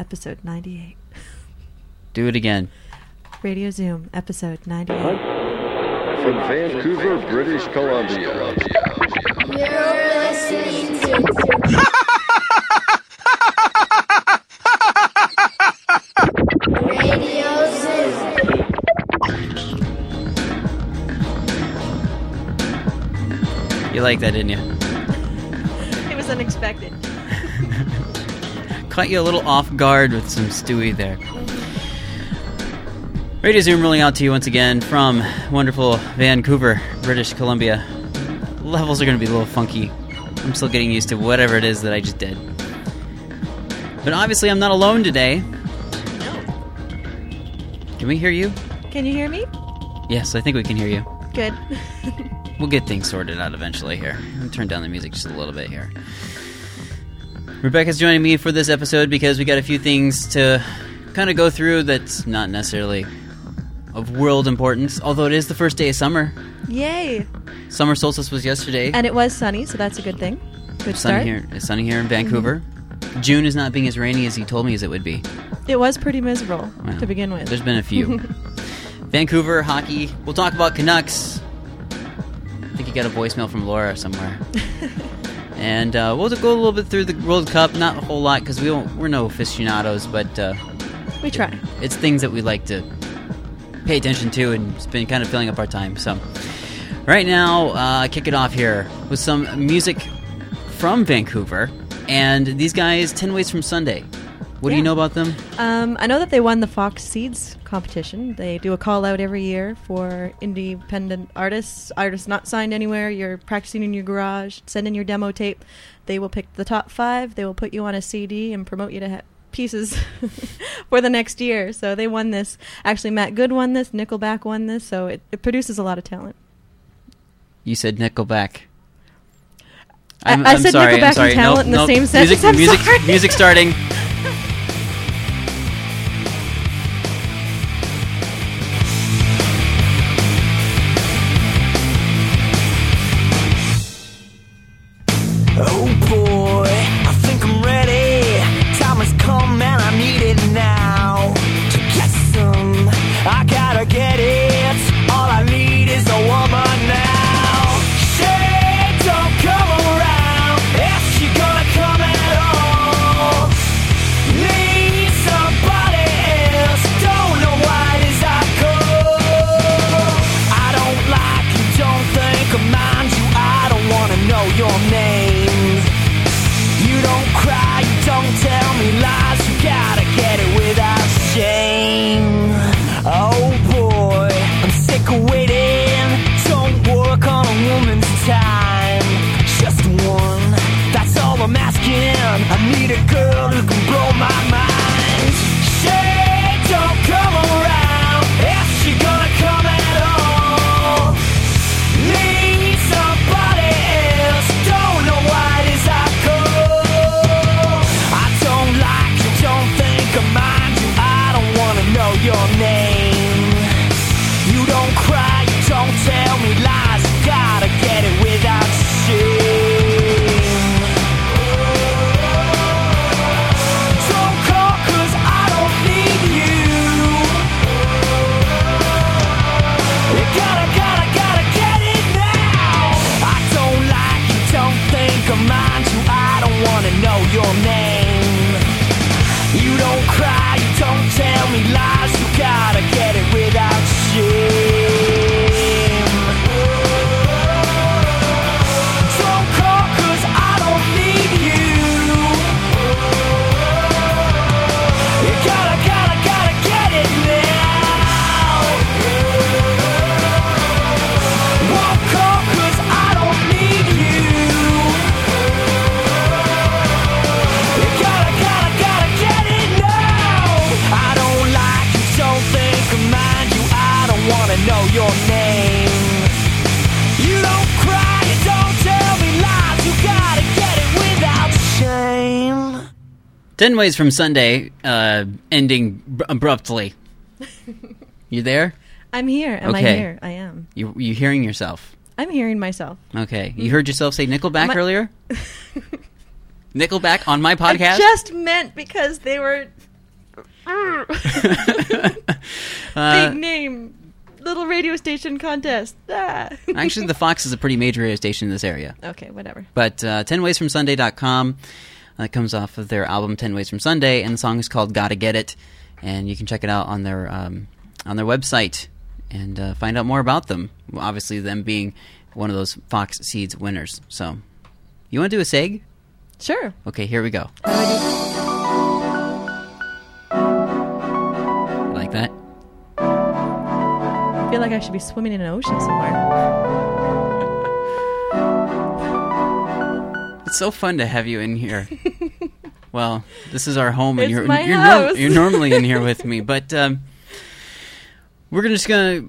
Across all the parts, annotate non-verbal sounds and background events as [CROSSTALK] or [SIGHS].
episode 98. Do it again. Radio Zoom, episode 98. From Vancouver, British Columbia. You're listening to You like that, didn't you? [LAUGHS] It was unexpected. Caught you a little off guard with some Stewie there. Radio Zoom rolling out to you once again from wonderful Vancouver, British Columbia. Levels are going to be a little funky. I'm still getting used to whatever it is that I just did. But obviously, I'm not alone today. Can we hear you? Can you hear me? Yes, I think we can hear you. Good. [LAUGHS] We'll get things sorted out eventually here. I'll turn down the music just a little bit here. Rebecca's joining me for this episode because we got a few things to kind of go through that's not necessarily of world importance, although it is the first day of summer. Yay! Summer solstice was yesterday. And it was sunny, so that's a good thing. Good sunny start. here, it's sunny here in Vancouver. Mm-hmm. June is not being as rainy as he told me as it would be. It was pretty miserable Well, to begin with. There's been a few. [LAUGHS] Vancouver hockey. We'll talk about Canucks. I think you got a voicemail from Laura somewhere. [LAUGHS] and uh, we'll go a little bit through the World Cup. Not a whole lot because we don't, we're no aficionados, but uh, we try. it's things that we like to pay attention to, and it's been kind of filling up our time. So, right now, uh, kick it off here with some music from Vancouver, and these guys, Ten Ways from Sunday. What do you know about them? Um, I know that they won the Fox Seeds competition. They do a call out every year for independent artists, artists not signed anywhere. You're practicing in your garage, send in your demo tape. They will pick the top five. They will put you on a CD and promote you to ha- pieces [LAUGHS] for the next year. So they won this. Actually, Matt Good won this. Nickelback won this. So it, it produces a lot of talent. You said Nickelback. I- I said Nickelback and talent in the same sentence. Music, I'm music, sorry. music starting. Ten Ways from Sunday, uh, ending b- abruptly. [LAUGHS] You there? I'm here. Am I here? I am. You you hearing yourself? I'm hearing myself. Okay. You heard yourself say Nickelback I- earlier. [LAUGHS] Nickelback on my I podcast. just meant because they were [LAUGHS] Uh, big name little radio station contest. Ah. Actually, the Fox is a pretty major radio station in this area. okay, whatever. But uh, 10waysfromsunday.com, that comes off of their album 10 Ways from Sunday, and the song is called Gotta Get It. And you can check it out on their um, on their website and uh, find out more about them. Obviously, them being one of those Fox Seeds winners. So, you want to do a seg? Sure. Okay, here we go. Like that? I feel like I should be swimming in an ocean somewhere. It's so fun to have you in here. [LAUGHS] well, this is our home, and It's you're you're, you're normally in here with me, [LAUGHS] but um, we're gonna just gonna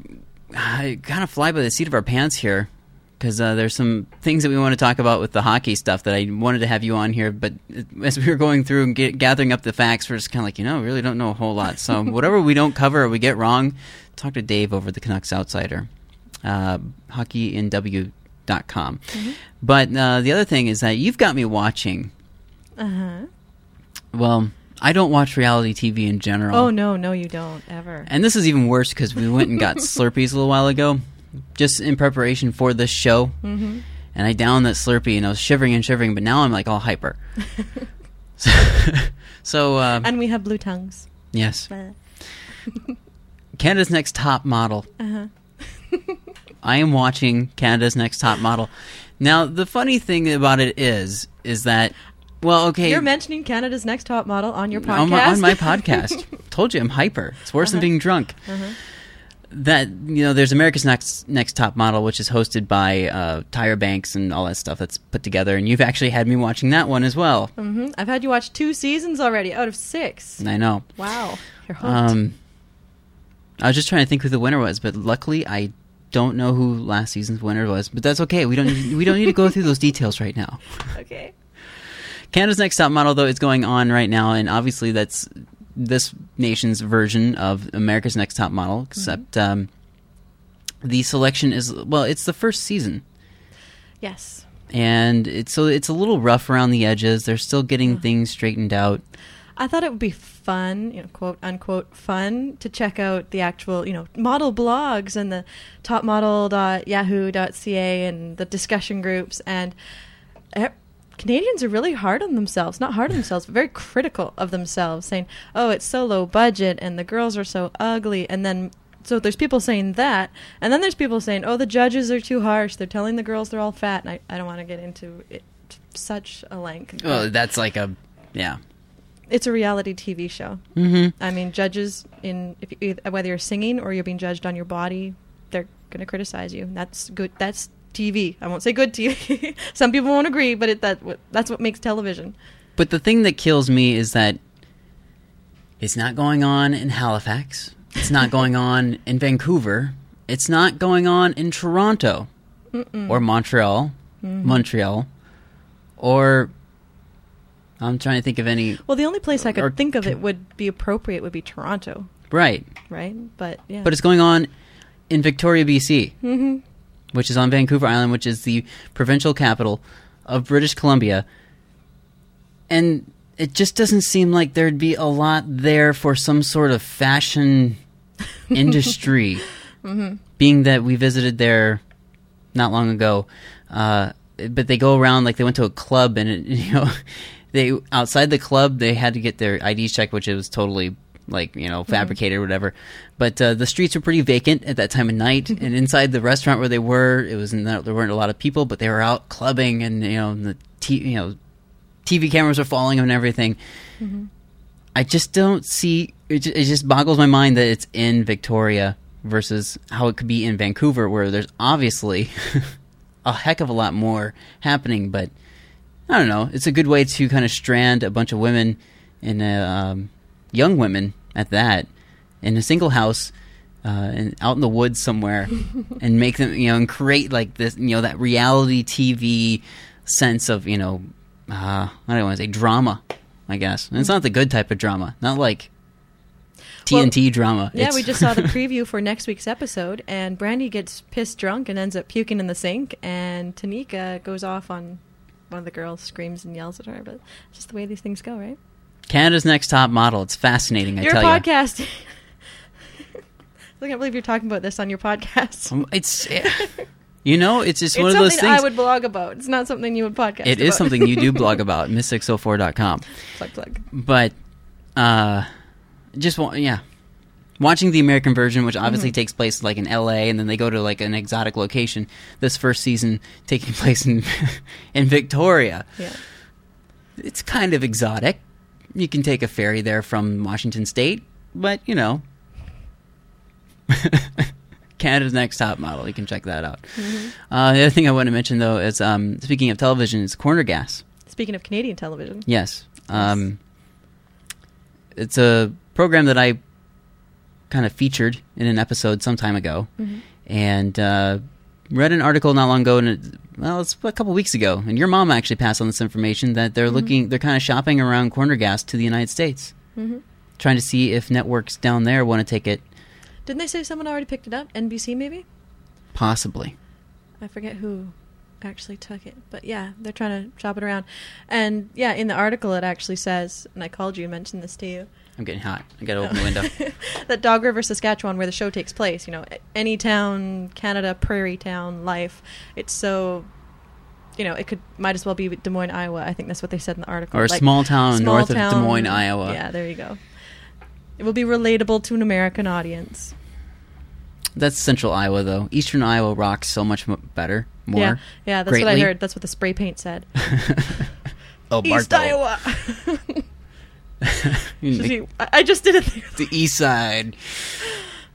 uh, kind of fly by the seat of our pants here because uh, there's some things that we want to talk about with the hockey stuff that I wanted to have you on here, but as we were going through and get, gathering up the facts, we're just kind of like, you know, we really don't know a whole lot. So [LAUGHS] whatever we don't cover or we get wrong, talk to Dave over the Canucks Outsider, uh, hockeyinw.com. But uh, the other thing is that you've got me watching. Uh huh. Well, I don't watch reality TV in general. Oh no, no, you don't ever. And this is even worse because we went and got [LAUGHS] Slurpees a little while ago, just in preparation for this show. Mm-hmm. And I downed that Slurpee and I was shivering and shivering, but now I'm like all hyper. [LAUGHS] [LAUGHS] so, so um, And we have blue tongues. yes, Uh Canada's Next Top Model. Uh huh. I am watching Canada's Next Top Model. Now, the funny thing about it is, is that, well, okay, You're mentioning Canada's Next Top Model on your podcast. on my, on my podcast. [LAUGHS] Told you I'm hyper. It's worse than being drunk. That you know, there's America's Next Next Top Model, which is hosted by uh, Tyra Banks and all that stuff that's put together, and you've actually had me watching that one as well. hmm I've had you watch two seasons already out of six. I know. Wow, you're hooked. Um, I was just trying to think who the winner was, but luckily I don't know who last season's winner was. But that's okay. We don't need, we don't need to go through those details right now. [LAUGHS] okay. Canada's Next Top Model, though, is going on right now, and obviously that's this nation's version of America's Next Top Model, except um, the selection is well, it's the first season, Yes. and it's so it's a little rough around the edges. They're still getting things straightened out. I thought it would be fun, you know, quote unquote fun, to check out the actual, you know, model blogs and the topmodel.yahoo.ca and the discussion groups. And eh, Canadians are really hard on themselves. Not hard on themselves, but very critical of themselves, saying, oh, it's so low budget and the girls are so ugly. And then, so there's people saying that. And then there's people saying, oh, the judges are too harsh. They're telling the girls they're all fat. And I, I don't want to get into it such a length. Well, that's like a yeah. It's a reality TV show. Mm-hmm. I mean, judges in if you, whether you're singing or you're being judged on your body, they're going to criticize you. That's good. That's TV. I won't say good TV. [LAUGHS] Some people won't agree, but it, that that's what makes television. But the thing that kills me is that it's not going on in Halifax. It's not going [LAUGHS] on in Vancouver. It's not going on in Toronto or Montreal, Montreal, or I'm trying to think of any. Well, the only place I could Or- think of it would be appropriate would be Toronto, Right, right? But yeah, but it's going on in Victoria, BC, which is on Vancouver Island, which is the provincial capital of British Columbia. And it just doesn't seem like there'd be a lot there for some sort of fashion [LAUGHS] industry. Being that we visited there not long ago, uh, but they go around like they went to a club and it, [LAUGHS] you know they outside the club they had to get their IDs checked, which it was totally like you know mm-hmm. fabricated or whatever. But uh, the streets were pretty vacant at that time of night, mm-hmm. and inside the restaurant where they were, it was not, there weren't a lot of people, but they were out clubbing and you know the t- you know TV cameras were following them and everything. Mm-hmm. I just don't see it. Just, it just boggles my mind that it's in Victoria versus how it could be in Vancouver, where there's obviously [LAUGHS] a heck of a lot more happening. But I don't know. It's a good way to kind of strand a bunch of women and um, young women at that in a single house. Uh, and out in the woods somewhere, [LAUGHS] and make them, you know, and create like this, you know, that reality TV sense of, you know, uh, I don't want to say drama, I guess. And it's not the good type of drama, not like TNT drama. yeah, It's- we just saw the [LAUGHS] preview for next week's episode, and Brandy gets pissed drunk and ends up puking in the sink, and Tanika goes off on one of the girls screams and yells at her. But it's just the way these things go, right? Canada's Next Top Model. It's fascinating. I your tell you. Your podcast. [LAUGHS] I can't believe you're talking about this on your podcast. Um, It's eh, you know, it's just it's one of those things. I would blog about. It's not something you would podcast. it is about. something you do blog [LAUGHS] about, miss604.com. plug plug. But uh just wa- yeah. Watching the American version, which Mm-hmm. obviously takes place like in LA and then they go to like an exotic location. This first season taking [LAUGHS] place in in Victoria. Yeah. It's kind of exotic. You can take a ferry there from Washington State, but you know, [LAUGHS] Canada's Next Top Model. You can check that out. Uh, the other thing I want to mention, though, is um, speaking of television, is Corner Gas. Speaking of Canadian television, Yes, um, it's a program that I kind of featured in an episode some time ago, mm-hmm. and uh, read an article not long ago, and it, well, it's a couple weeks ago, and your mom actually passed on this information that they're mm-hmm. looking, they're kind of shopping around Corner Gas to the United States, mm-hmm. trying to see if networks down there want to take it, didn't they say someone already picked it up? NBC maybe? possibly. I forget who actually took it, but yeah, they're trying to shop it around. And yeah, in the article it actually says, and I called you and mentioned this to you, I'm getting hot. I gotta open the window. [LAUGHS] that Dog River, Saskatchewan, where the show takes place, you know, any town, Canada, prairie town life, it's so, you know, it could might as well be Des Moines, Iowa. I think that's what they said in the article. Or a small town small north of Des Moines, Iowa. Yeah, there you go. It will be relatable to an American audience. That's central Iowa, though. Eastern Iowa rocks so much m- better, more. yeah, yeah, that's what I heard. That's what the spray paint said. [LAUGHS] oh, East Bartow. Iowa. [LAUGHS] [LAUGHS] You Just know, see- I just did it. the [LAUGHS] east side.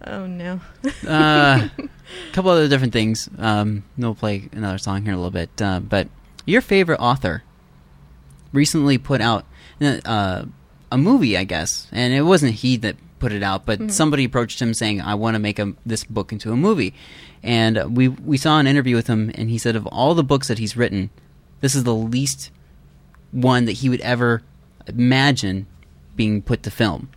Oh no. Uh, a [LAUGHS] couple other different things. Um, we'll play another song here in a little bit. Uh, but your favorite author recently put out uh, a movie, I guess, and it wasn't he that put it out, but somebody approached him saying, "I want to make a, this book into a movie." And uh, we we saw an interview with him, and he said of all the books that he's written, this is the least one that he would ever imagine being put to film.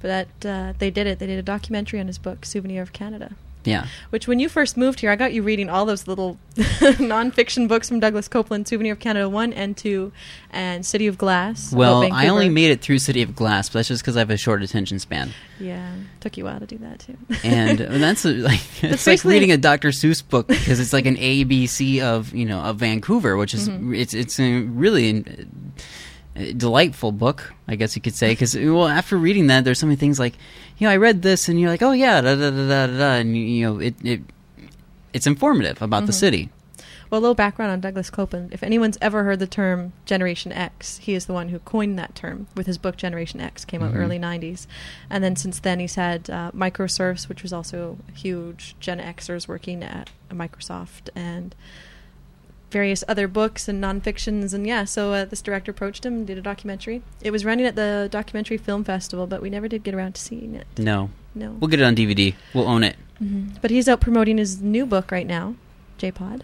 But that uh, they did it. They did a documentary on his book, Souvenir of Canada. Yeah. Which, when you first moved here, I got you reading all those little [LAUGHS] nonfiction books from Douglas Coupland, Souvenir of Canada 1 and 2, and City of Glass. Well, I only made it through City of Glass, but that's just because I have a short attention span. Yeah, took you a while to do that, too. and [LAUGHS] and that's uh, like it's like reading a Dr. Seuss book because it's like an A B C of you know of Vancouver, which is Mm-hmm. it's it's a really uh, delightful book, I guess you could say. Because well, after reading that, there's so many things like you know I read this and you're like, oh yeah, da da da da da, da and you, know it it it's informative about Mm-hmm. the city. Well, a little background on Douglas Coupland. If anyone's ever heard the term Generation X, he is the one who coined that term with his book Generation X, came out early 90s. And then since then, he's had uh, Microserfs, which was also huge, Gen Xers working at Microsoft, and various other books and nonfictions. And yeah, so uh, this director approached him and did a documentary. It was running at the Documentary Film Festival, but we never did get around to seeing it. No, No. we'll get it on DVD. We'll own it. But he's out promoting his new book right now, JPod.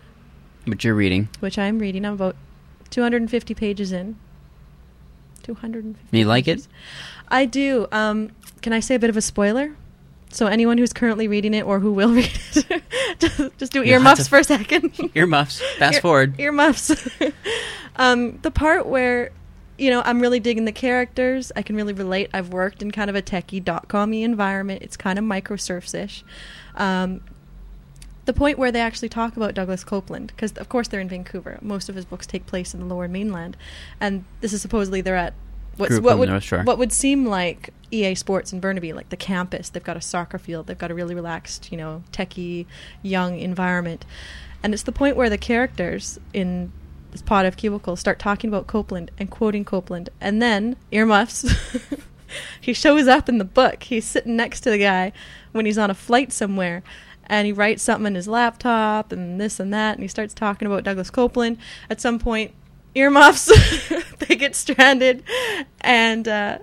But you're reading. which I'm reading. I'm about 250 pages in. 250. You like it? I do. Um, can I say a bit of a spoiler? So anyone who's currently reading it or who will [LAUGHS] read it, just, just do You'll earmuffs to- for a second. [LAUGHS] Earmuffs. Fast Ear- forward. Earmuffs. [LAUGHS] um, the part where, you know, I'm really digging the characters. I can really relate. I've worked in kind of a techie dot com environment. It's kind of microserfs ish. Um, the point where they actually talk about Douglas Coupland, because of course they're in Vancouver. Most of his books take place in the Lower Mainland, and this is supposedly they're at what would North Shore. what would seem like EA Sports in Burnaby, like the campus. They've got a soccer field. They've got a really relaxed, you know, techie, young environment, and it's the point where the characters in this pot of cubicles start talking about Coupland and quoting Coupland, and then earmuffs. [LAUGHS] he shows up in the book. He's sitting next to the guy when he's on a flight somewhere, and he writes something in his laptop and this and that, and he starts talking about Douglas Coupland. At some point, earmuffs [LAUGHS] they get stranded, and uh,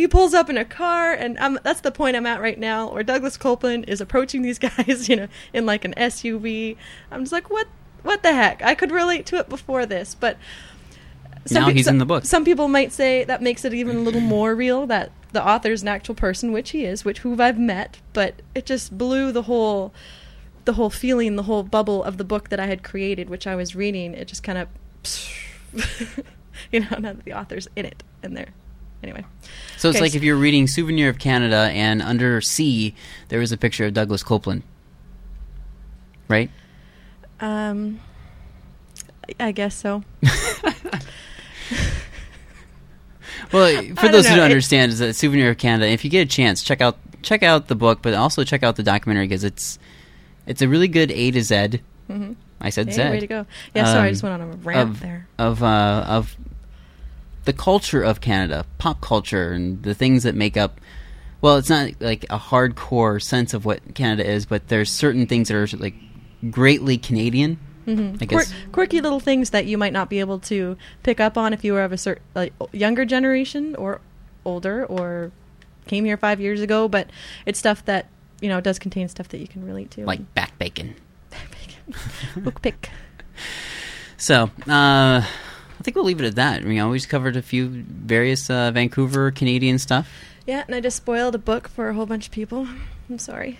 he pulls up in a car, and I'm, that's the point I'm at right now, where Douglas Coupland is approaching these [LAUGHS] guys, you know, in like an SUV. I'm just like, what? What the heck? I could relate to it before this, but Now pe- he's in the book. Some people might say that makes it even a little more [CLEARS THROAT] real that the author's an actual person, which he is, which who I've met, but it just blew the whole the the whole feeling, the whole bubble of the book that I had created, which I was reading, it just kind of, [LAUGHS] you know, now that the author's in it and there. Anyway, So it's Okay, like so- if you're reading Souvenir of Canada and under C, there is a picture of Douglas Coupland. Right? um, I- guess so. [LAUGHS] Well, [LAUGHS] for those who don't understand, is that Souvenir of Canada. If you get a chance, check out check out the book, but also check out the documentary because it's it's a really good A to Z. Mhm. I said Hey, Z. way to go. Yeah, sorry, I Um, just went on a rant of, there. of uh, of the culture of Canada, pop culture, and the things that make up. Well, it's not like a hardcore sense of what Canada is, but there's certain things that are like greatly Canadian. I Quir- guess. quirky little things that you might not be able to pick up on if you were of a certain like, younger generation or older or came here five years ago. But it's stuff that you know does contain stuff that you can relate to. like back bacon. [LAUGHS] book pick. [LAUGHS] So, uh, I think we'll leave it at that. You know, we always covered a few various uh, Vancouver Canadian stuff. Yeah, and I just spoiled a book for a whole bunch of people. I'm sorry.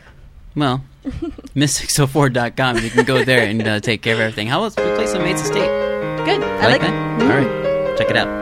Well, [LAUGHS] miss604.com. You can go there and uh, take care of everything. How about we play some Mates of State? Good. I like, that. Mhm. All right, check it out.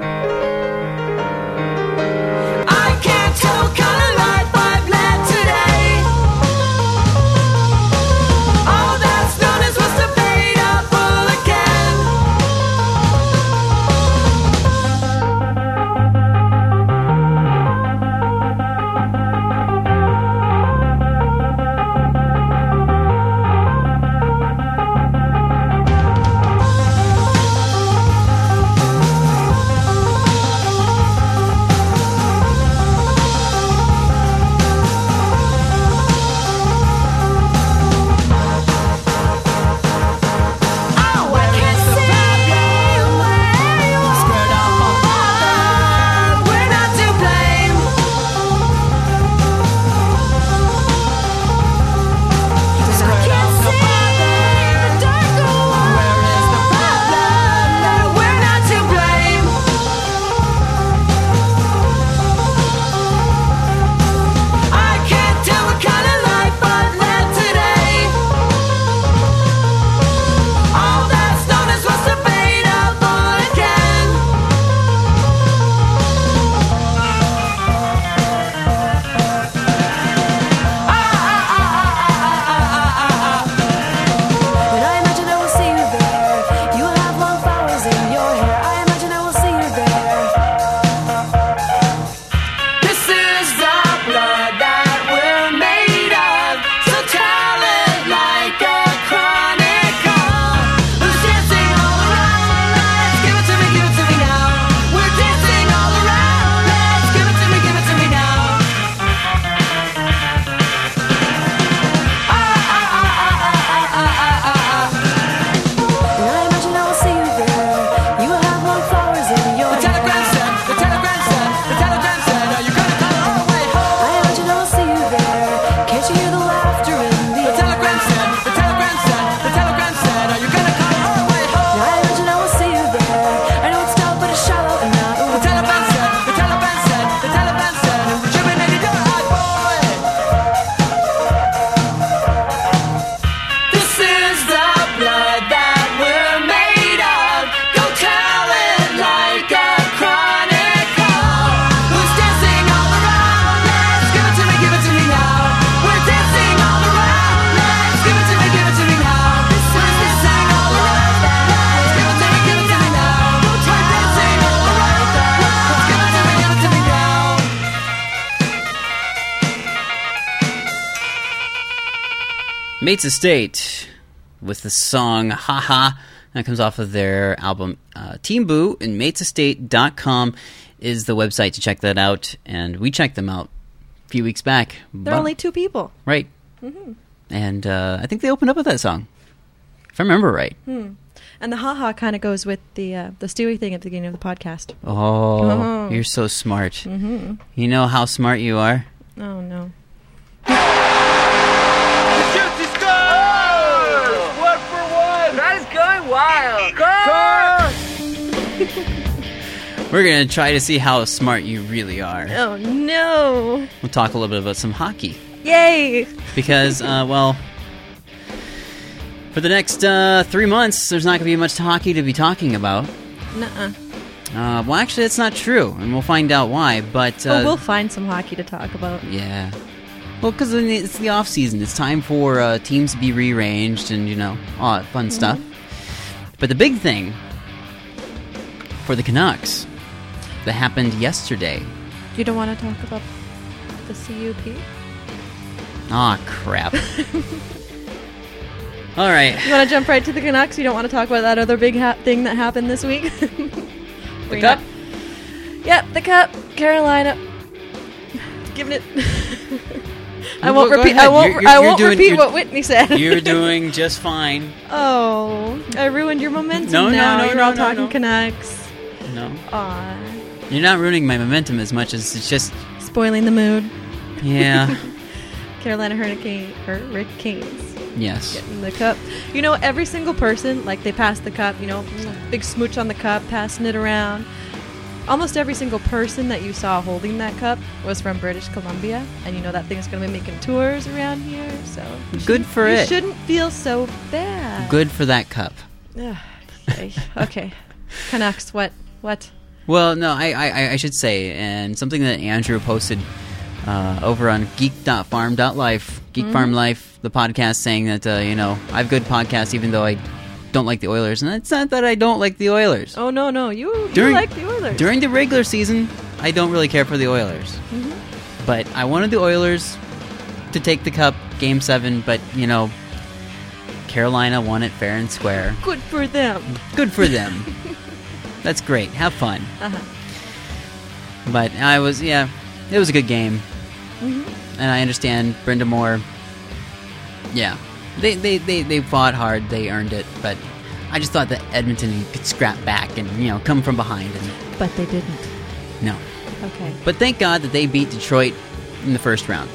Mates of State with the song Haha. That comes off of their album uh, Team Boo, and matesofstate.com is the website to check that out. And we checked them out a few weeks back. They're only two people. Right. And uh, I think they opened up with that song. If I remember right. And the haha kind of goes with the uh, the Stewie thing at the beginning of the podcast. Oh, Oh. you're so smart. Mm-hmm. You know how smart you are? Oh no. [LAUGHS] We're going to try to see how smart you really are. Oh no. We'll talk a little bit about some hockey. Yay! Because, uh, [LAUGHS] well, For the next uh, three months, there's not going to be much hockey to be talking about. Nuh-uh. Uh, well, actually, that's not true, and we'll find out why. But uh, oh, we'll find some hockey to talk about. yeah, well, because it's the off season. It's time for uh, teams to be rearranged and you know all that fun stuff. But the big thing for the Canucks that happened yesterday. You don't want to talk about the CUP? Ah, crap. [LAUGHS] all right, You want to jump right to the Canucks? You don't want to talk about that other big ha- thing that happened this week? [LAUGHS] the cup. Yep, the cup. Carolina. Giving it. [LAUGHS] I won't repeat. I won't. You're- you're- I won't doing- repeat what Whitney said. You're [LAUGHS] doing just fine. oh, I ruined your momentum. No, no, now. no, You're no, all no, talking no. Canucks. No, Aw, you're not ruining my momentum as much as it's just spoiling the mood. yeah. [LAUGHS] Carolina Hurricane Hurricanes. yes. getting the cup. You know, every single person, like they pass the cup, you know, big smooch on the cup, passing it around. Almost every single person that you saw holding that cup was from British Columbia, and you know that thing's going to be making tours around here. So Good for you it. shouldn't feel so bad. Good for that cup. Okay. okay. Canucks. [LAUGHS] What? What? Well, no, I, I, I should say, and something that Andrew posted uh, over on geek.farm.life, Geek Mm-hmm. Farm Life, the podcast, saying that, uh, you know, I have good podcasts even though I don't like the Oilers. And it's not that I don't like the Oilers. Oh no, no, you you During- like the Oilers. During the regular season, I don't really care for the Oilers. Mm-hmm. But I wanted the Oilers to take the cup game seven, but, you know, Carolina won it fair and square. Good for them. Good for them. [LAUGHS] That's great. Have fun. Uh-huh. But I was, yeah, it was a good game. Mm-hmm. And I understand Brind'Amour. Yeah, they, they, they, they fought hard. They earned it. But I just thought that Edmonton could scrap back and, you know, come from behind. And But they didn't. no. Okay. But thank God that they beat Detroit in the first round.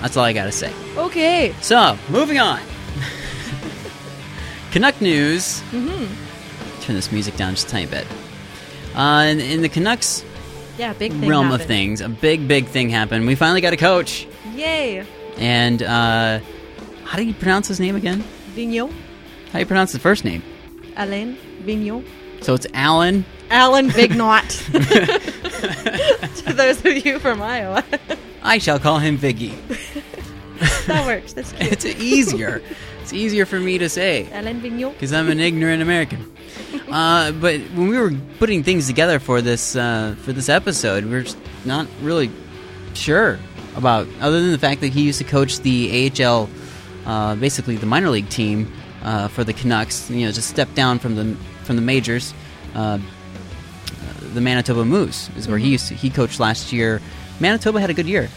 That's all I got to say. Okay. So, moving on. [LAUGHS] Canuck news. Mm-hmm. Turn this music down just a tiny bit. Uh, in, in the Canucks Yeah, big thing realm of things, a big, big thing happened. We finally got a coach. Yay. And uh, how do you pronounce his name again? Vigneault. How do you pronounce the first name? Alain Vigneault. So it's Alan. Alan Vignot. [LAUGHS] [LAUGHS] to those of you from Iowa. [LAUGHS] I shall call him Viggy. that works. That's cute. It's easier. it's easier for me to say Alan Vigneault. because I'm an ignorant American. Uh, but when we were putting things together for this uh, for this episode, we we're not really sure about, other than the fact that he used to coach the AHL, uh, basically the minor league team uh, for the Canucks. You know, just stepped down from the from the majors. Uh, the Manitoba Moose is where he used to, he coached last year. Manitoba had a good year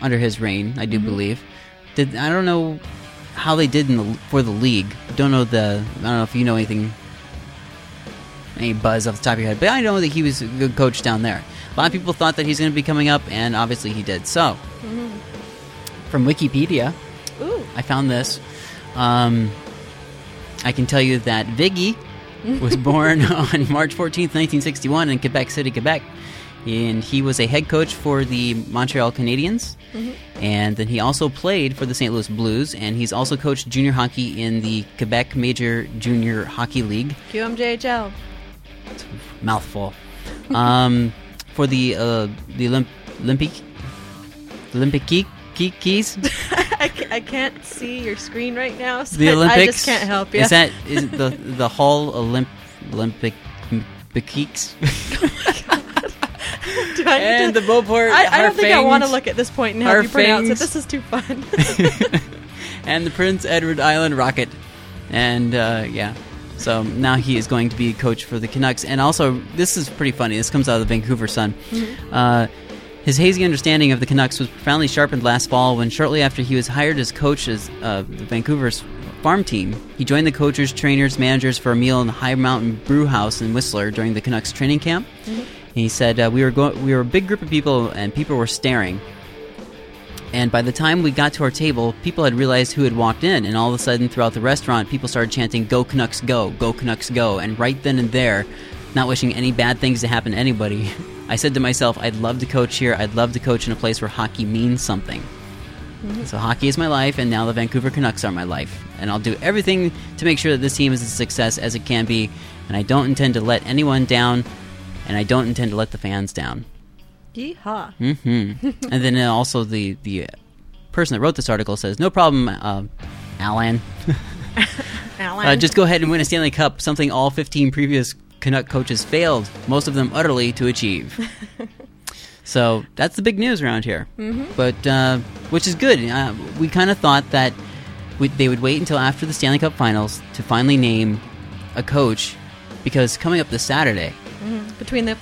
under his reign, I do believe. Did I don't know how they did in the, for the league. Don't know the I don't know if you know anything any buzz off the top of your head, but I know that he was a good coach down there. A lot of people thought that he's going to be coming up, and obviously he did. So, from Wikipedia. I found this. Um, I can tell you that Viggy was [LAUGHS] born [LAUGHS] on March 14th, 1961, in Quebec City, Quebec. And he was a head coach for the Montreal Canadiens. And then he also played for the St. Louis Blues. And he's also coached junior hockey in the Quebec Major Junior Hockey League. QMJHL. Mouthful. um, for the uh, the Olymp- Olympic Olympic key, key, keys [LAUGHS] I, I can't see your screen right now, [LAUGHS] so the I- Olympics. I just can't help you. Is that is the the whole Olymp Olympic Geeks [LAUGHS] Do I and to- the Beauport I, I don't think I want to look at this point and help you pronounce it. This is too fun. [LAUGHS] and the Prince Edward Island Rocket, and uh, yeah. So now he is going to be a coach for the Canucks, and also this is pretty funny. This comes out of the Vancouver Sun. Uh, his hazy understanding of the Canucks was profoundly sharpened last fall when, shortly after he was hired as coach of uh, the Vancouver's farm team, he joined the coaches, trainers, managers for a meal in the High Mountain Brew House in Whistler during the Canucks training camp. He said, uh, "We were go- we were a big group of people, and people were staring." And by the time we got to our table, people had realized who had walked in, and all of a sudden, throughout the restaurant, people started chanting, Go Canucks, go! Go Canucks, go! And right then and there, not wishing any bad things to happen to anybody, [LAUGHS] I said to myself, I'd love to coach here. I'd love to coach in a place where hockey means something. So hockey is my life, and now the Vancouver Canucks are my life. And I'll do everything to make sure that this team is as success as it can be. And I don't intend to let anyone down, and I don't intend to let the fans down. Yeehaw. hmm [LAUGHS] and then uh, also the the person that wrote this article says, "No problem, uh, Alan. [LAUGHS] [LAUGHS] Alan. Uh, just go ahead and win a Stanley Cup. Something all 15 previous Canuck coaches failed, most of them utterly, to achieve." [LAUGHS] so that's the big news around here. Mm-hmm. But uh, which is good. Uh, we kind of thought that we, they would wait until after the Stanley Cup Finals to finally name a coach, because coming up this Saturday, between the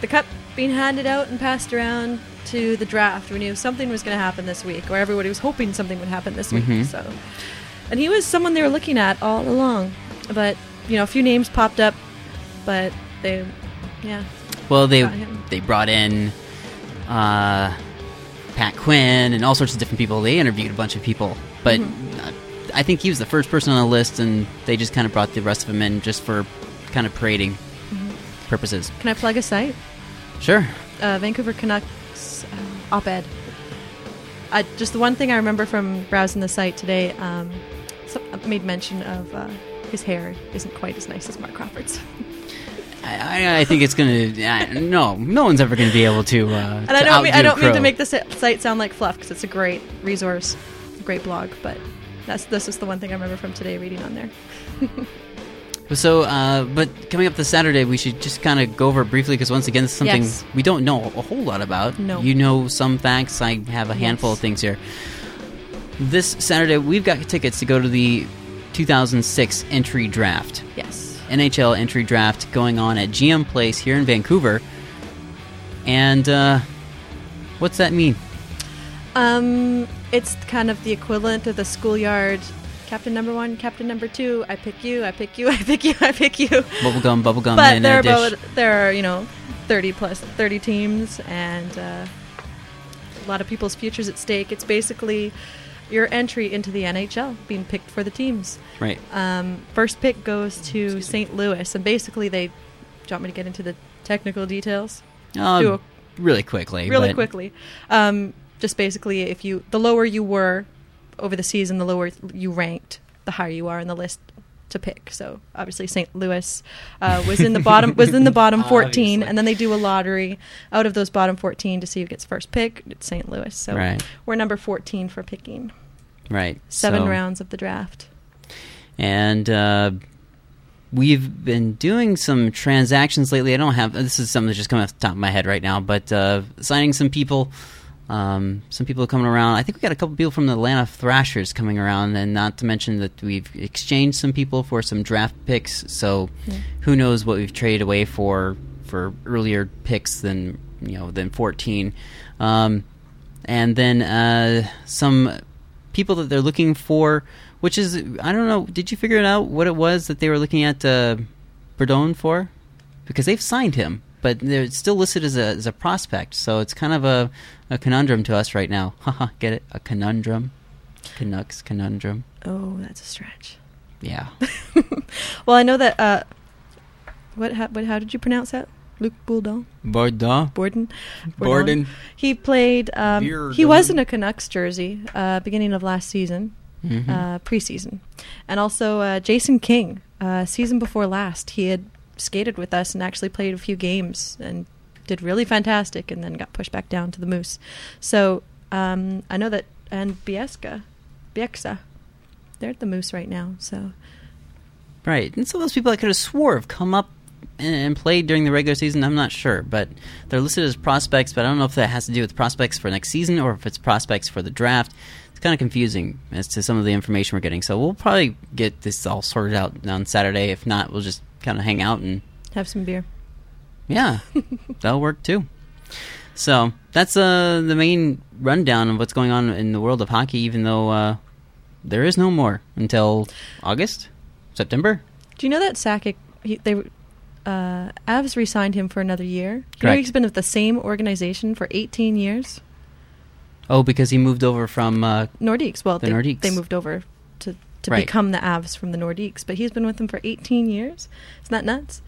the cup being handed out and passed around to the draft, we knew something was going to happen this week, or everybody was hoping something would happen this week. Mhm. So, and he was someone they were looking at all along, but you know, a few names popped up, but they, yeah, Well, they they brought in uh, Pat Quinn and all sorts of different people. They interviewed a bunch of people, but Mm-hmm. uh, I think he was the first person on the list, and they just kind of brought the rest of them in just for kind of parading Mm-hmm. purposes. can I plug a site? Sure. uh, Vancouver Canucks uh, op-ed. Uh, just the one thing I remember from browsing the site today um, made mention of uh, his hair isn't quite as nice as Marc Crawford's, [LAUGHS] I, I, think it's gonna. I, no, no one's ever gonna be able to. Uh, and I don't mean, I don't mean to make the site sound like fluff because it's a great resource, a great blog, but that's this is the one thing I remember from today reading on there. [LAUGHS] So, uh, but coming up this Saturday, we should just kind of go over briefly because once again, this is something Yes. we don't know a whole lot about. No. You know some facts. I have a handful Yes. of things here. This Saturday, we've got tickets to go to the 2006 entry draft. Yes, NHL entry draft going on at GM Place here in Vancouver. And uh, what's that mean? um, it's kind of the equivalent of the schoolyard. Captain number one, captain number two. I pick you. I pick you. [LAUGHS] I pick you. I pick you. Bubblegum, bubblegum, but there are about, there are you know 30 plus 30 teams and uh, a lot of people's futures at stake it's basically your entry into the nhl being picked for the teams Right. um, first pick goes to st louis and basically they do you want me to get into the technical details Uh, do a- really quickly. really but- quickly um, just basically if you the lower you were over the season the lower you ranked the higher you are in the list to pick so obviously st louis uh, was in the bottom was in the [LAUGHS] bottom 14 Obviously. and then they do a lottery out of those bottom 14 to see who gets first pick it's st louis so Right. we're number 14 for picking Right. seven So- rounds of the draft and uh, we've been doing some transactions lately. I don't have this is something that's just coming off the top of my head right now, but uh, signing some people. Um, some people are coming around. I think we got a couple people from the Atlanta Thrashers coming around, and not to mention that we've exchanged some people for some draft picks. So, who knows what we've traded away for for earlier picks than you know than fourteen, um, and then uh, some people that they're looking for, which is I don't know. Did you figure it out what it was that they were looking at uh, Bourdon for? Because they've signed him, but they're still listed as a as a prospect. So it's kind of a, a conundrum to us right now. [LAUGHS] Haha, get it? A conundrum. Canucks conundrum. oh that's a stretch Yeah. [LAUGHS] well i know that uh, what, how, what how did you pronounce that luc bourdon Bordeaux. borden Borden. He played. Um, he was in a Canucks jersey uh, beginning of last season, Mhm. uh, preseason, and also uh, Jason King. Uh, season before last, he had skated with us and actually played a few games and did really fantastic, and then got pushed back down to the Moose. So um, I know that, and Bieska, Bieksa, they're at the Moose right now. So Right, and some of those people I could have swore have come up and, and played during the regular season. I'm not sure, but they're listed as prospects. But I don't know if that has to do with prospects for next season or if it's prospects for the draft. It's kind of confusing as to some of the information we're getting. So we'll probably get this all sorted out on Saturday. If not, we'll just kind of hang out and have some beer. yeah, [LAUGHS] that'll work too. So that's uh, the main rundown of what's going on in the world of hockey. Even though uh, there is no more until August, September. Do you know that Sakic? He, they uh, Avs re-signed him for another year. You know Correct. he's been with the same organization for 18 years. Oh, because he moved over from. Uh, Nordiques. Well, The they, Nordiques. they moved over to Right. become the Avs from the Nordiques, but he's been with them for 18 years. Isn't that nuts?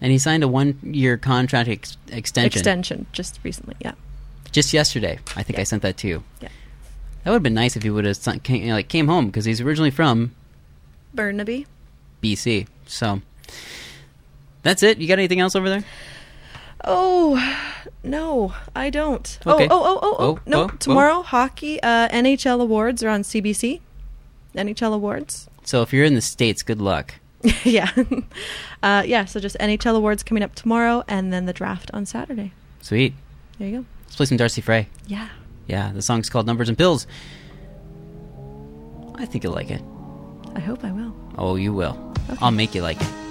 and he signed a one-year contract ex- extension Extension just recently. Yeah. just yesterday. I think Yeah. I sent that to you. Yeah. That would have been nice if he would have son- came, like came home because he's originally from Burnaby. BC. So that's it. You got anything else over there? Oh no, I don't. Okay. Oh, oh, oh, oh, oh. Oh, no. oh, Tomorrow, hockey uh, NHL awards are on CBC. NHL awards. So if you're in the states, good luck. [LAUGHS] yeah, uh, yeah. So just NHL awards coming up tomorrow, and then the draft on Saturday. Sweet. There you go. Let's play some Darcy Frey. Yeah, Yeah, the song's called Numbers and Pills. I think you'll like it. I hope I will. Oh, you will. I'll make you like it.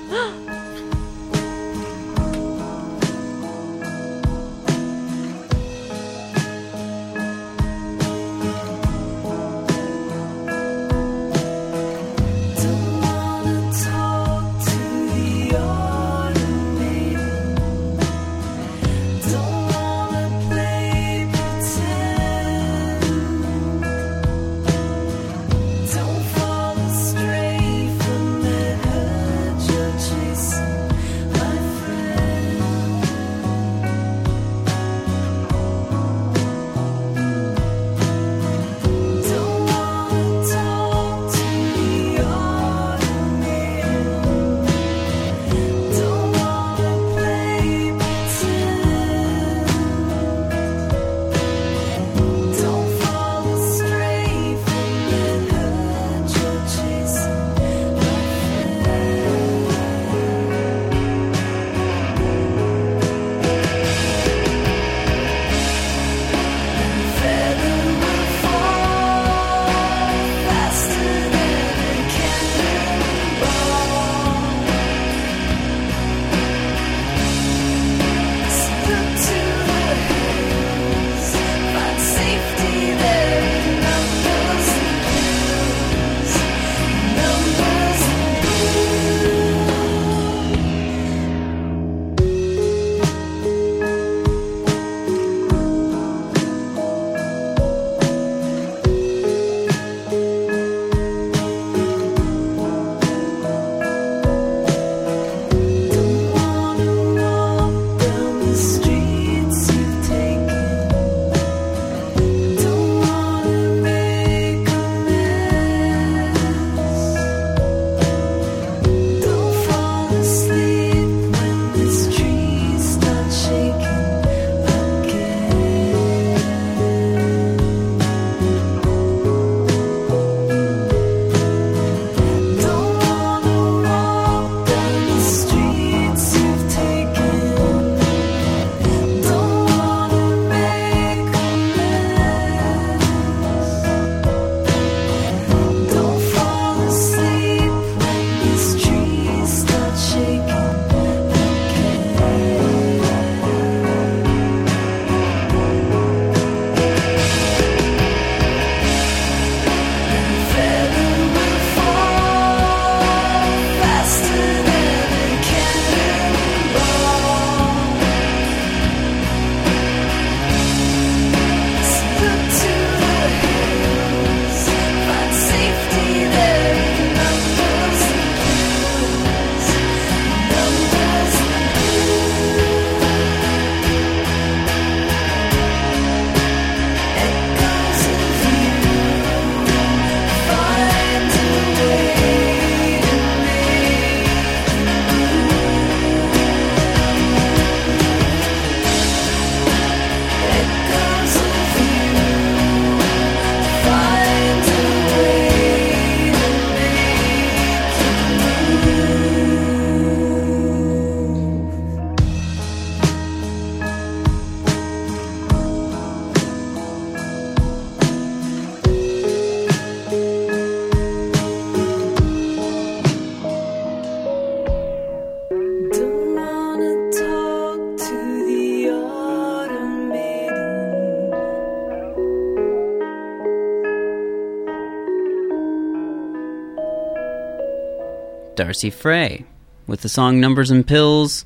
Darcy Frey with the song Numbers and Pills.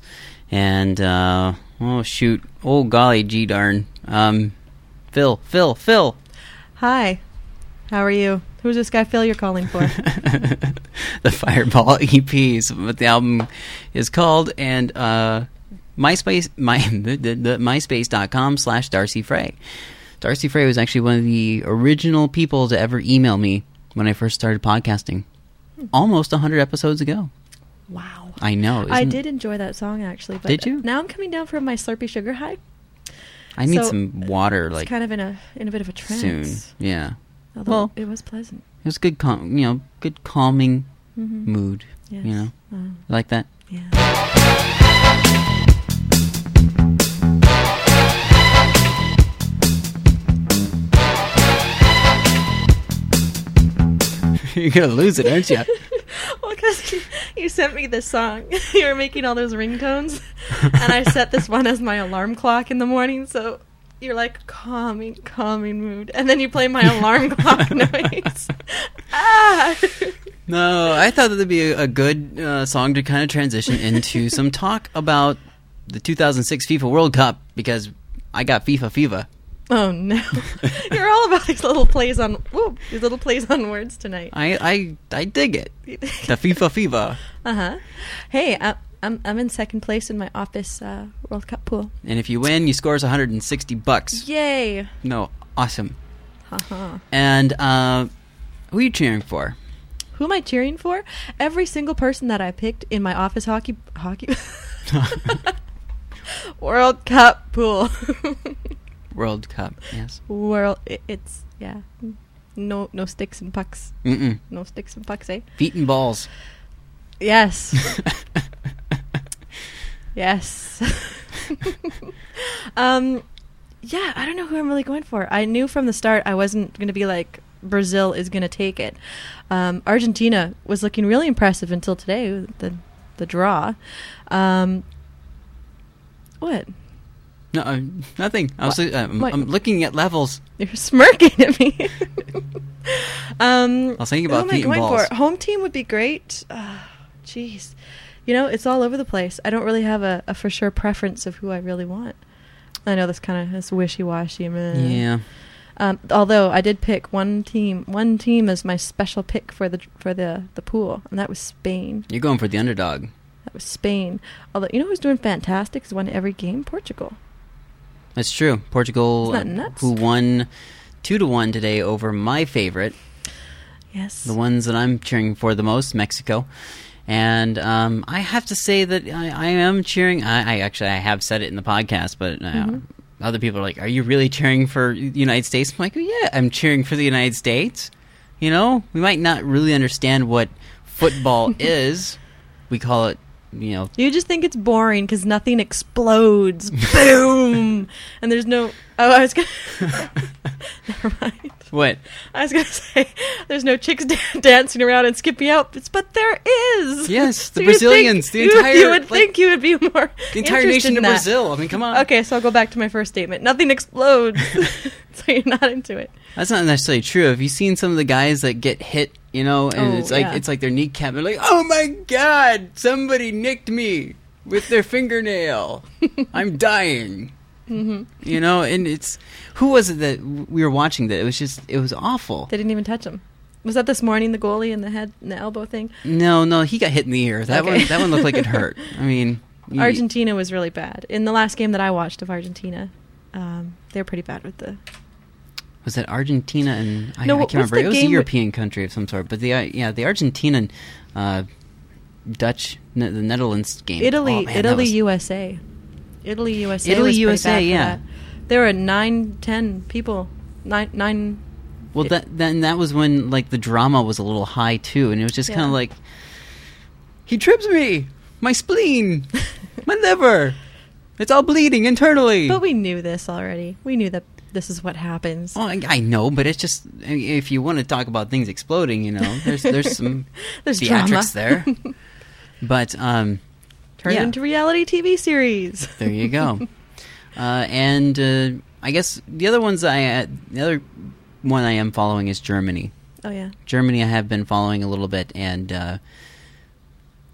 And, uh, oh, shoot. Oh, golly, gee darn. Um, Phil, Phil, Phil. Hi, how are you? Who's this guy Phil you're calling for? [LAUGHS] the Fireball EP is what the album is called. And, uh, MySpace, my, [LAUGHS] the, the, the MySpace.com slash Darcy Frey. Darcy Frey was actually one of the original people to ever email me when I first started podcasting. Almost 100 episodes ago. Wow. I know. I did enjoy that song actually. But Did you? Now I'm coming down from my Slurpee sugar high. I need so- some water It's like kind of in a in a bit of a trance. soon. Yeah. Although Well- it was pleasant. It was good calm, you know, good calming Mhm. mood, Yes. you know. Like that? yeah. [LAUGHS] You're to lose it, aren't you? [LAUGHS] Well, because you, you sent me this song. [LAUGHS] you were making all those ringtones, and I set this one as my alarm clock in the morning. So you're like calming, calming mood, and then you play my alarm clock noise. ah. No, I thought that would be a, a good uh, song to kind of transition into some talk about the 2006 FIFA World Cup because I got FIFA Fever. Oh no! [LAUGHS] You're all about these little plays on whoop, these little plays on words tonight. I I, I dig it. The FIFA FIFA. Uh huh. Hey, I, I'm I'm in second place in my office uh, World Cup pool. And if you win, you scores 160 bucks. Yay! No, awesome. Haha. And uh, who are you cheering for? Who am I cheering for? Every single person that I picked in my office hockey hockey [LAUGHS] [LAUGHS] World Cup pool. World Cup. Yes. World. It's yeah. No no sticks and pucks. Mm-mm. No sticks and pucks, eh? Feet and balls. Yes. [LAUGHS] yes. [LAUGHS] um, yeah, I don't know who I'm really going for. I knew from the start I wasn't going to be like Brazil is going to take it. Um, Argentina was looking really impressive until today, the the draw. Um, what? No, uh, nothing. I was, uh, I'm, I'm looking at levels. You're smirking at me. [LAUGHS] um, I was thinking about am I feet and going balls. for? Home team would be great. Ah, Jeez, you know it's all over the place. I don't really have a, a for sure preference of who I really want. I know this kind of is wishy washy. man. Yeah. Um, although I did pick one team, one team as my special pick for the for the the pool, and that was Spain. You're going for the underdog. That was Spain. Although you know who's doing fantastic? Has won every game. Portugal. That's true. Portugal, Isn't that nuts? who won two to one today over my favorite, Yes. the ones that I'm cheering for the most, Mexico. And um, I have to say that I, I am cheering. I, I actually I have said it in the podcast, but uh, Mhm. other people are like, "Are you really cheering for the United States?" I'm like, "Yeah, I'm cheering for the United States." You know, we might not really understand what football [LAUGHS] is. We call it, you know, You just think it's boring because nothing explodes. [LAUGHS] Boom! And there's no. Oh, I was gonna. [LAUGHS] [LAUGHS] Never mind. what? I was gonna say there's no chicks da- dancing around and skipping outfits, but there is. Yes, the think- Brazilians, the entire, You would like, think you would be more. The entire nation of. Brazil. I mean, come on. Okay, so I'll go back to my first statement. Nothing explodes, so you're not into it. That's not necessarily true. Have you seen some of the guys that get hit? You know, and Oh, it's like yeah. it's like their kneecap. They're like, "Oh my god, somebody nicked me with their fingernail. [LAUGHS] I'm dying." hmm You know, and it's who was it that we were watching that it was just it was awful. They didn't even touch him. Was that this morning the goalie in the head and the elbow thing? No, no, he got hit in the ear. That Okay. one that one looked like it hurt. [LAUGHS] I mean, you- Argentina was really bad. In the last game that I watched of Argentina, um, they were pretty bad with the. Was that Argentina and I, No, I can't remember. It was a European country of some sort, but the uh, yeah the Argentinian, uh, Dutch, the Netherlands game. Italy, Oh, man, Italy, was- USA, Italy, USA, Italy, USA, yeah. There were nine, ten people, nine, nine. Well, that then that was when like the drama was a little high too, and it was just kind of like he trips me, my spleen, [LAUGHS] my liver, it's all bleeding internally. But we knew this already. We knew that this is what happens. Oh, I, I know, but it's just I mean, if you want to talk about things exploding, you know, there's there's some [LAUGHS] There's theatrics drama. there. [LAUGHS] But um, Turned yeah. into reality TV series. [LAUGHS] there you go. uh, and uh, I guess the other ones I uh, the other one I am following is Germany. Oh yeah. Germany I have been following a little bit, and uh,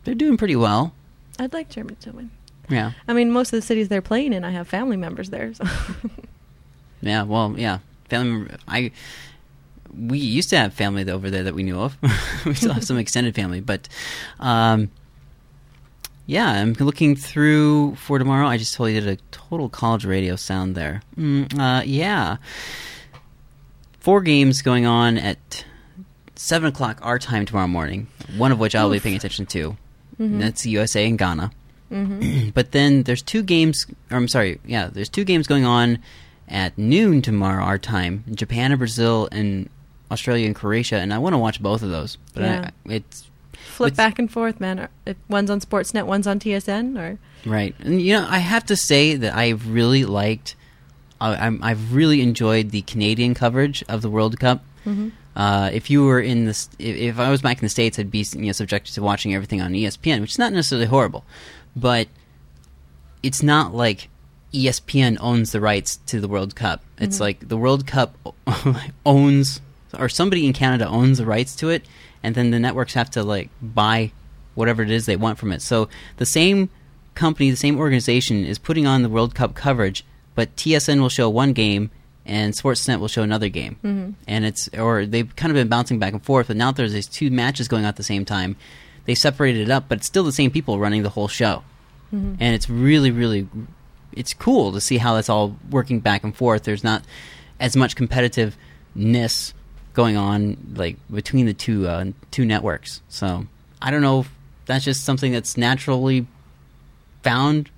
they're doing pretty well. I'd like Germany to win. Yeah, I mean, most of the cities they're playing in, I have family members there. So. Yeah. Well, yeah. Family, member- I we used to have family over there that we knew of. [LAUGHS] we still have some extended family, but um, yeah, I'm looking through for tomorrow. I just totally did a total college radio sound there. Mm, uh, yeah. Four games going on at 7 o'clock our time tomorrow morning, one of which I'll be paying attention to. And that's USA and Ghana. [CLEARS THROAT] but then there's two games, or I'm sorry, yeah, there's two games going on at noon tomorrow our time Japan and Brazil and Australia and Croatia, and I want to watch both of those. But Yeah. I, it's Flip What's- back and forth, man. If one's on Sportsnet, one's on TSN, or Right, and you know, I have to say that I've really liked, I, I'm, I've really enjoyed the Canadian coverage of the World Cup. Uh, if you were in this, if, if I was back in the states, I'd be you know subjected to watching everything on ESPN, which is not necessarily horrible, but it's not like ESPN owns the rights to the World Cup. It's like the World Cup [LAUGHS] owns, or somebody in Canada owns the rights to it, and then the networks have to like buy whatever it is they want from it. So the same company, the same organization is putting on the World Cup coverage, but TSN will show one game and Sportsnet will show another game. Mm-hmm. And it's or they've kind of been bouncing back and forth, but now there's these two matches going on at the same time. They separated it up, but it's still the same people running the whole show. And it's really really it's cool to see how that's all working back and forth. There's not as much competitiveness going on like between the two uh, two networks. So I don't know if that's just something that's naturally found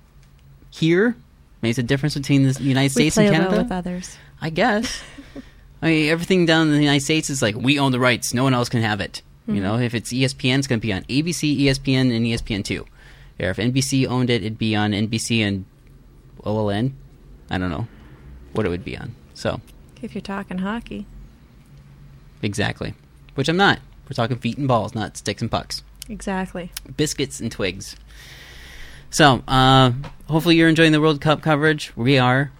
here. Makes a difference between the United we States and Canada. with others. I guess. [LAUGHS] I mean, everything down in the United States is like we own the rights; no one else can have it. You know, if it's ESPN, it's going to be on ABC, ESPN, and ESPN two. If NBC owned it, it'd be on NBC and OLN. I don't know what it would be on. So If you're talking hockey, exactly, which I'm not. We're talking feet and balls, not sticks and pucks. exactly. biscuits and twigs. So, uh, hopefully you're enjoying the World Cup coverage. We are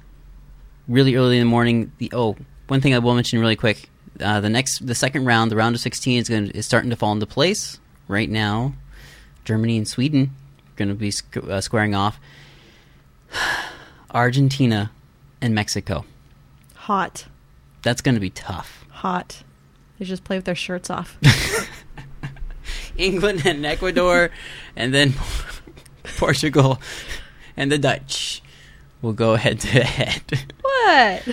really early in the morning. The oh, one thing I will mention really quick: uh, the next, the second round, the round of 16 is going is starting to fall into place right now. Germany and Sweden are going to be sc- uh, squaring off. [SIGHS] Argentina and Mexico. Hot, That's going to be tough. hot. They just play with their shirts off. [LAUGHS] England and Ecuador, and then [LAUGHS] Portugal and the Dutch will go head to head. what?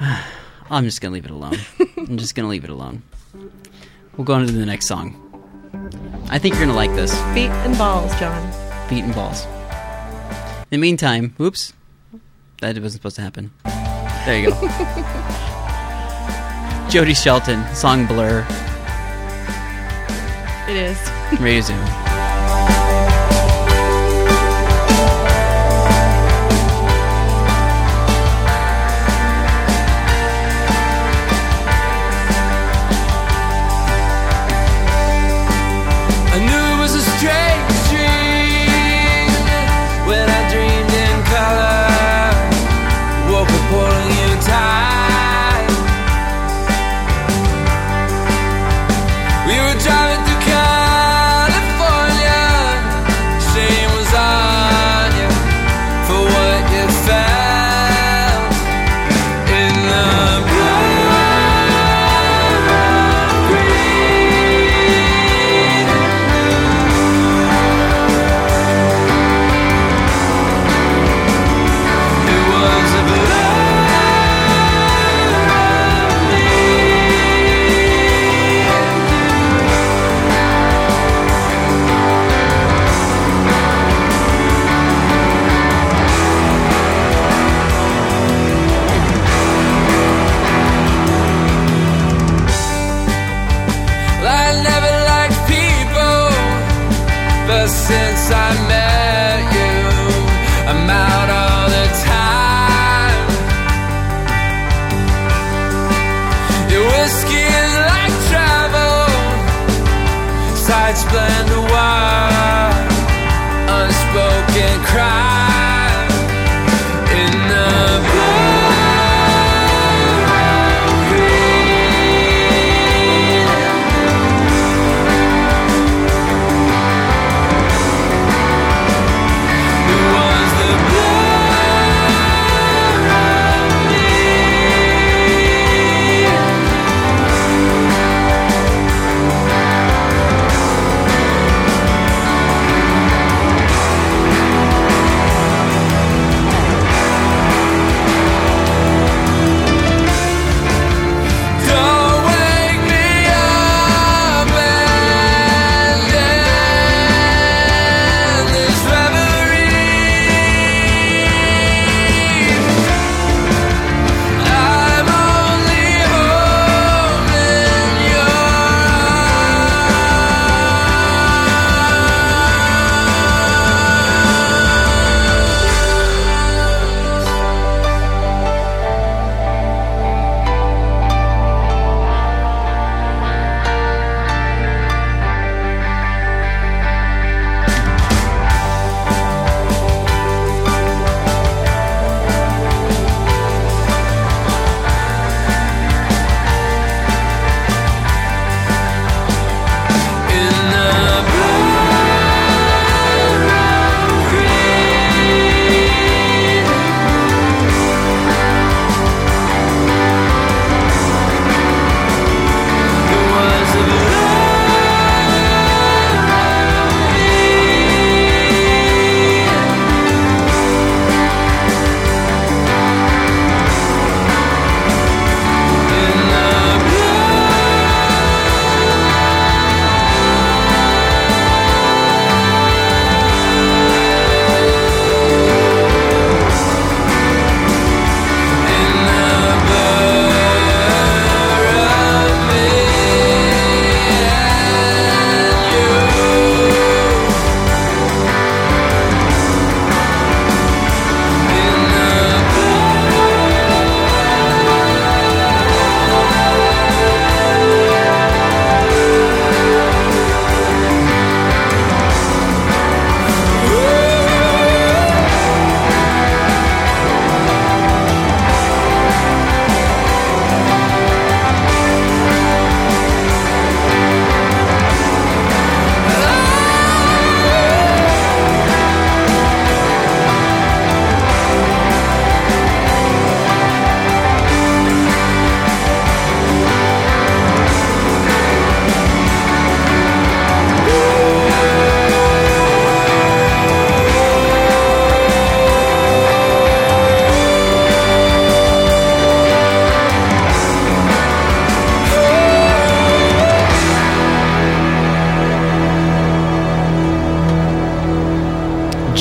[SIGHS] I'm just gonna leave it alone. I'm just gonna leave it alone. We'll go on to the next song. I think you're gonna like this. Feet and balls, John. Feet and balls. In the meantime, oops, that wasn't supposed to happen. There you go. [LAUGHS] Jody Shelton, song Blur, It is. Radio Zoom. lights blind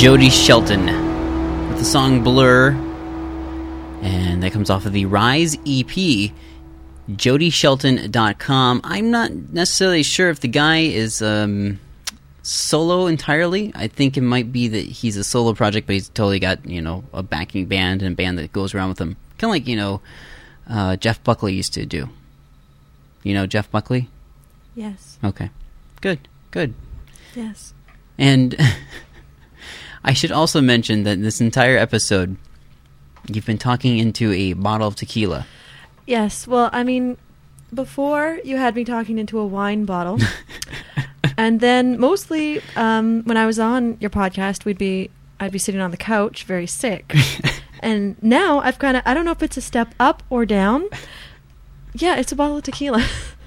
Jody Shelton with the song Blur. And that comes off of the Rise EP, jodyshelton.com. I'm not necessarily sure if the guy is um, solo entirely. I think it might be that he's a solo project, but he's totally got, you know, a backing band and a band that goes around with him. Kind of like, you know, uh, Jeff Buckley used to do. You know Jeff Buckley? Yes. Okay. Good, good. Yes. And [LAUGHS] I should also mention that this entire episode, you've been talking into a bottle of tequila. Yes. Well, I mean, before you had me talking into a wine bottle, [LAUGHS] and then mostly um, when I was on your podcast, we'd be I'd be sitting on the couch, very sick, [LAUGHS] and now I've kind of I don't know if it's a step up or down. Yeah, it's a bottle of tequila, [LAUGHS]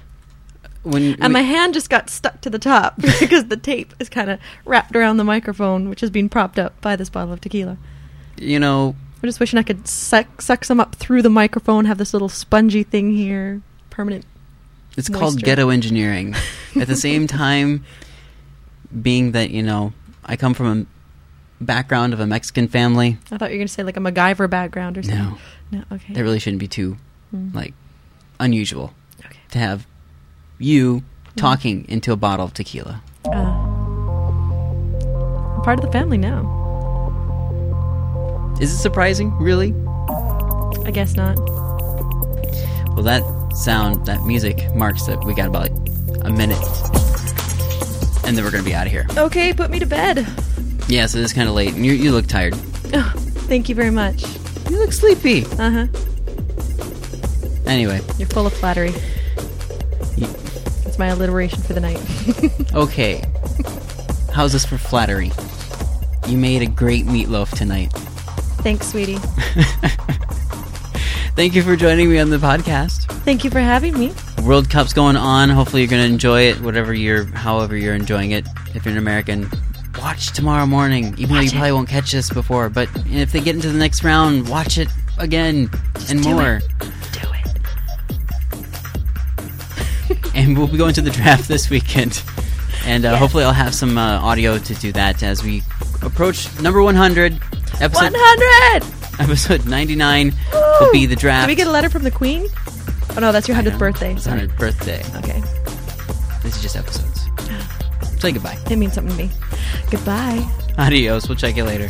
When and my hand just got stuck to the top [LAUGHS] because the tape is kind of wrapped around the microphone, which is being propped up by this bottle of tequila. you know, I'm just wishing I could suck suck some up through the microphone, have this little spongy thing here, permanent. it's called ghetto engineering. [LAUGHS] At the same time, being that you know, I come from a background of a Mexican family. I thought you were going to say like a MacGyver background or something. No, No, okay. that really shouldn't be too Mm. like unusual okay. to have you talking into a bottle of tequila. Uh, I'm part of the family now. Is it surprising? Really? I guess not. Well, that sound, that music marks that we got about a minute, and then we're gonna be out of here. Okay, put me to bed. Yes, it is kind of late, and you you look tired. Oh, thank you very much. You look sleepy. Uh huh. Anyway, You're full of flattery. That's my alliteration for the night. [LAUGHS] okay. How's this for flattery? You made a great meatloaf tonight. Thanks, sweetie. [LAUGHS] Thank you for joining me on the podcast. Thank you for having me. World Cup's going on. Hopefully, you're going to enjoy it, whatever you're, however you're enjoying it. If you're an American, watch tomorrow morning. Even though you probably won't catch this before, but if they get into the next round, watch it again and do more. It. And [LAUGHS] we'll be going to the draft this weekend. And uh, Yeah. hopefully, I'll have some uh, audio to do that as we approach number 100. Episode 100! episode 99 will be the draft. Did we get a letter from the Queen? Oh no, that's your 100th birthday. It's Sorry. 100th birthday. Okay. This is just episodes. [GASPS] Say goodbye. It means something to me. Goodbye. Adios. We'll check you later.